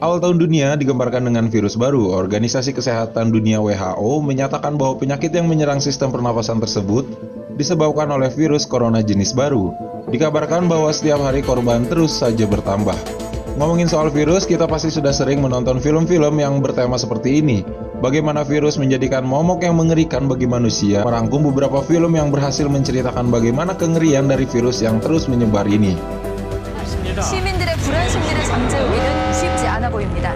Awal tahun dunia digembarkan dengan virus baru. Organisasi Kesehatan Dunia WHO menyatakan bahwa penyakit yang menyerang sistem pernapasan tersebut disebabkan oleh virus corona jenis baru. Dikabarkan bahwa setiap hari korban terus saja bertambah. Ngomongin soal virus, kita pasti sudah sering menonton film-film yang bertema seperti ini. Bagaimana virus menjadikan momok yang mengerikan bagi manusia, merangkum beberapa film yang berhasil menceritakan bagaimana kengerian dari virus yang terus menyebar ini. 시민들의 불안 심리를 잠재우기는 쉽지 않아 보입니다.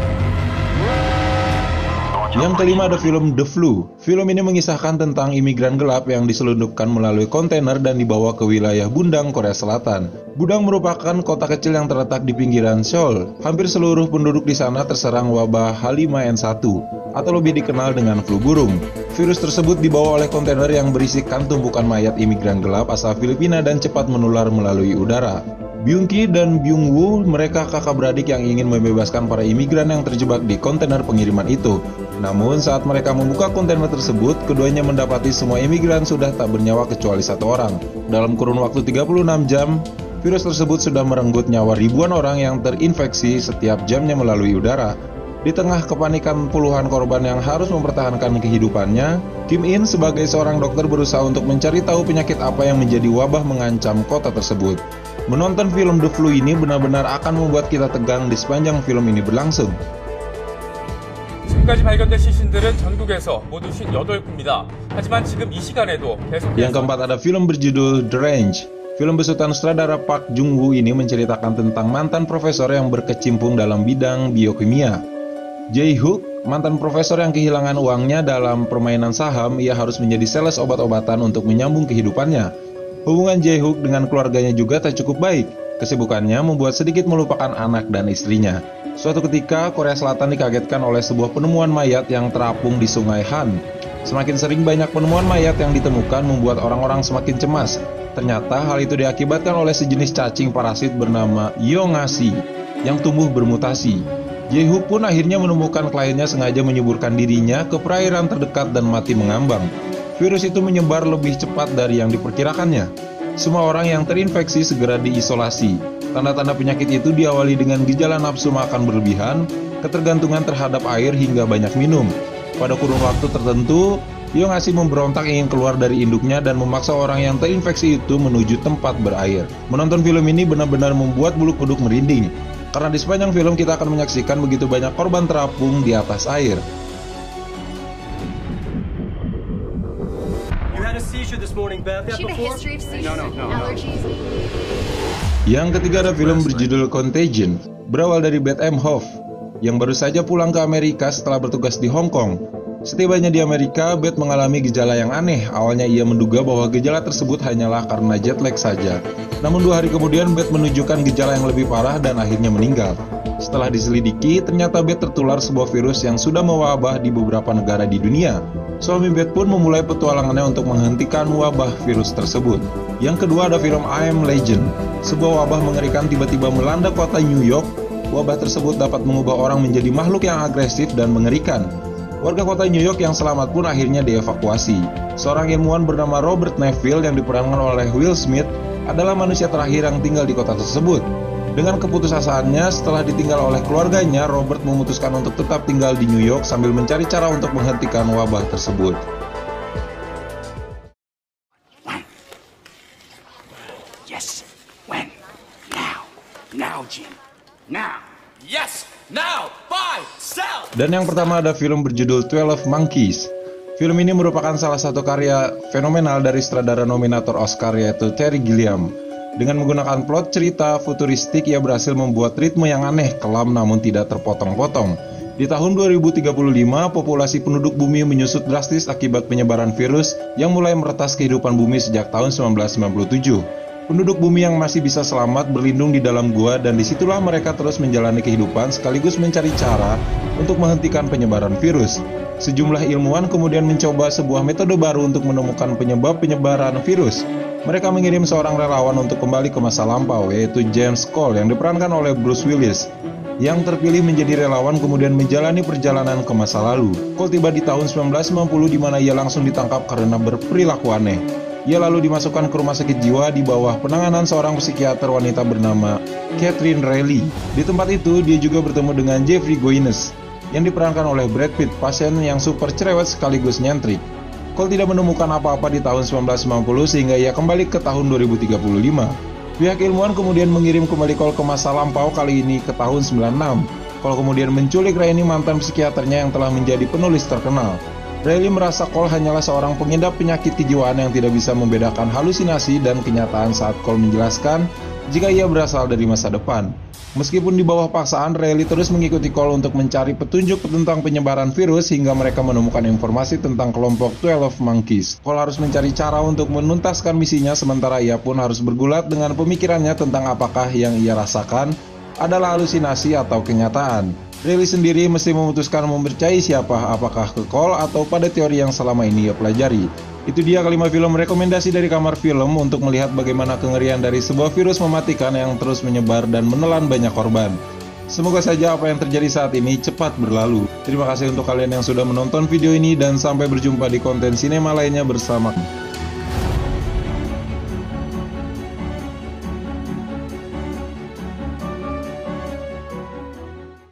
Yang kelima ada film The Flu. Film ini mengisahkan tentang imigran gelap yang diselundupkan melalui kontainer dan dibawa ke wilayah Bundang, Korea Selatan. Bundang merupakan kota kecil yang terletak di pinggiran Seoul. Hampir seluruh penduduk di sana terserang wabah H5N1 atau lebih dikenal dengan flu burung. Virus tersebut dibawa oleh kontainer yang berisikan tumpukan mayat imigran gelap asal Filipina dan cepat menular melalui udara. Byung Ki dan Byung Woo mereka kakak beradik yang ingin membebaskan para imigran yang terjebak di kontainer pengiriman itu. Namun saat mereka membuka kontainer tersebut, keduanya mendapati semua imigran sudah tak bernyawa kecuali satu orang. Dalam kurun waktu 36 jam, virus tersebut sudah merenggut nyawa ribuan orang yang terinfeksi setiap jamnya melalui udara. Di tengah kepanikan puluhan korban yang harus mempertahankan kehidupannya, Kim In sebagai seorang dokter berusaha untuk mencari tahu penyakit apa yang menjadi wabah mengancam kota tersebut. Menonton film The Flu ini benar-benar akan membuat kita tegang di sepanjang film ini berlangsung. Yang keempat ada film berjudul The Range. Film besutan sutradara Park Jung-woo ini menceritakan tentang mantan profesor yang berkecimpung dalam bidang biokimia. Jae Hook, mantan profesor yang kehilangan uangnya dalam permainan saham, ia harus menjadi sales obat-obatan untuk menyambung kehidupannya. Hubungan Jae Hook dengan keluarganya juga tak cukup baik. Kesibukannya membuat sedikit melupakan anak dan istrinya. Suatu ketika, Korea Selatan dikagetkan oleh sebuah penemuan mayat yang terapung di sungai Han. Semakin sering banyak penemuan mayat yang ditemukan membuat orang-orang semakin cemas. Ternyata hal itu diakibatkan oleh sejenis cacing parasit bernama Yongasi yang tumbuh bermutasi. Jehu pun akhirnya menemukan kliennya sengaja menyuburkan dirinya ke perairan terdekat dan mati mengambang. Virus itu menyebar lebih cepat dari yang diperkirakannya. Semua orang yang terinfeksi segera diisolasi. Tanda-tanda penyakit itu diawali dengan gejala nafsu makan berlebihan, ketergantungan terhadap air hingga banyak minum. Pada kurun waktu tertentu, Yongasi memberontak ingin keluar dari induknya dan memaksa orang yang terinfeksi itu menuju tempat berair. Menonton film ini benar-benar membuat bulu kuduk merinding, karena di sepanjang film kita akan menyaksikan begitu banyak korban terapung di atas air. Yang ketiga ada film berjudul Contagion, berawal dari Beth M. Hoff, yang baru saja pulang ke Amerika setelah bertugas di Hong Kong. Setibanya di Amerika, Beth mengalami gejala yang aneh. Awalnya ia menduga bahwa gejala tersebut hanyalah karena jet lag saja. Namun dua hari kemudian, Beth menunjukkan gejala yang lebih parah dan akhirnya meninggal. Setelah diselidiki, ternyata Beth tertular sebuah virus yang sudah mewabah di beberapa negara di dunia. Suami Beth pun memulai petualangannya untuk menghentikan wabah virus tersebut. Yang kedua ada film I Am Legend. Sebuah wabah mengerikan tiba-tiba melanda kota New York. Wabah tersebut dapat mengubah orang menjadi makhluk yang agresif dan mengerikan. Warga kota New York yang selamat pun akhirnya dievakuasi. Seorang ilmuwan bernama Robert Neville yang diperankan oleh Will Smith adalah manusia terakhir yang tinggal di kota tersebut. Dengan keputusasaannya, setelah ditinggal oleh keluarganya, Robert memutuskan untuk tetap tinggal di New York sambil mencari cara untuk menghentikan wabah tersebut. Yes. When? Now. Now, Jim. Now. Yes! Now! Buy! Sell! Dan yang pertama ada film berjudul 12 Monkeys. Film ini merupakan salah satu karya fenomenal dari sutradara nominator Oscar yaitu Terry Gilliam. Dengan menggunakan plot cerita futuristik, ia berhasil membuat ritme yang aneh, kelam namun tidak terpotong-potong. Di tahun 2035, populasi penduduk bumi menyusut drastis akibat penyebaran virus yang mulai meretas kehidupan bumi sejak tahun 1997. Penduduk bumi yang masih bisa selamat berlindung di dalam gua dan di situlah mereka terus menjalani kehidupan sekaligus mencari cara untuk menghentikan penyebaran virus. Sejumlah ilmuwan kemudian mencoba sebuah metode baru untuk menemukan penyebab penyebaran virus. Mereka mengirim seorang relawan untuk kembali ke masa lampau, yaitu James Cole yang diperankan oleh Bruce Willis. Yang terpilih menjadi relawan kemudian menjalani perjalanan ke masa lalu. Cole tiba di tahun 1990 di mana ia langsung ditangkap karena berperilaku aneh. Ia lalu dimasukkan ke rumah sakit jiwa di bawah penanganan seorang psikiater wanita bernama Catherine Riley. Di tempat itu, dia juga bertemu dengan Jeffrey Goines, yang diperankan oleh Brad Pitt, pasien yang super cerewet sekaligus nyentrik. Cole tidak menemukan apa-apa di tahun 1990 sehingga ia kembali ke tahun 2035. Pihak ilmuwan kemudian mengirim kembali Cole ke masa lampau kali ini ke tahun 96. Cole kemudian menculik Rainy mantan psikiaternya yang telah menjadi penulis terkenal. Riley merasa Cole hanyalah seorang pengidap penyakit kejiwaan yang tidak bisa membedakan halusinasi dan kenyataan saat Cole menjelaskan jika ia berasal dari masa depan. Meskipun di bawah paksaan, Riley terus mengikuti Cole untuk mencari petunjuk tentang penyebaran virus hingga mereka menemukan informasi tentang kelompok 12 Monkeys. Cole harus mencari cara untuk menuntaskan misinya sementara ia pun harus bergulat dengan pemikirannya tentang apakah yang ia rasakan adalah halusinasi atau kenyataan. Riley sendiri mesti memutuskan mempercayai siapa, apakah ke Cole atau pada teori yang selama ini ia pelajari. Itu dia kelima film rekomendasi dari kamar film untuk melihat bagaimana kengerian dari sebuah virus mematikan yang terus menyebar dan menelan banyak korban. Semoga saja apa yang terjadi saat ini cepat berlalu. Terima kasih untuk kalian yang sudah menonton video ini dan sampai berjumpa di konten sinema lainnya bersama.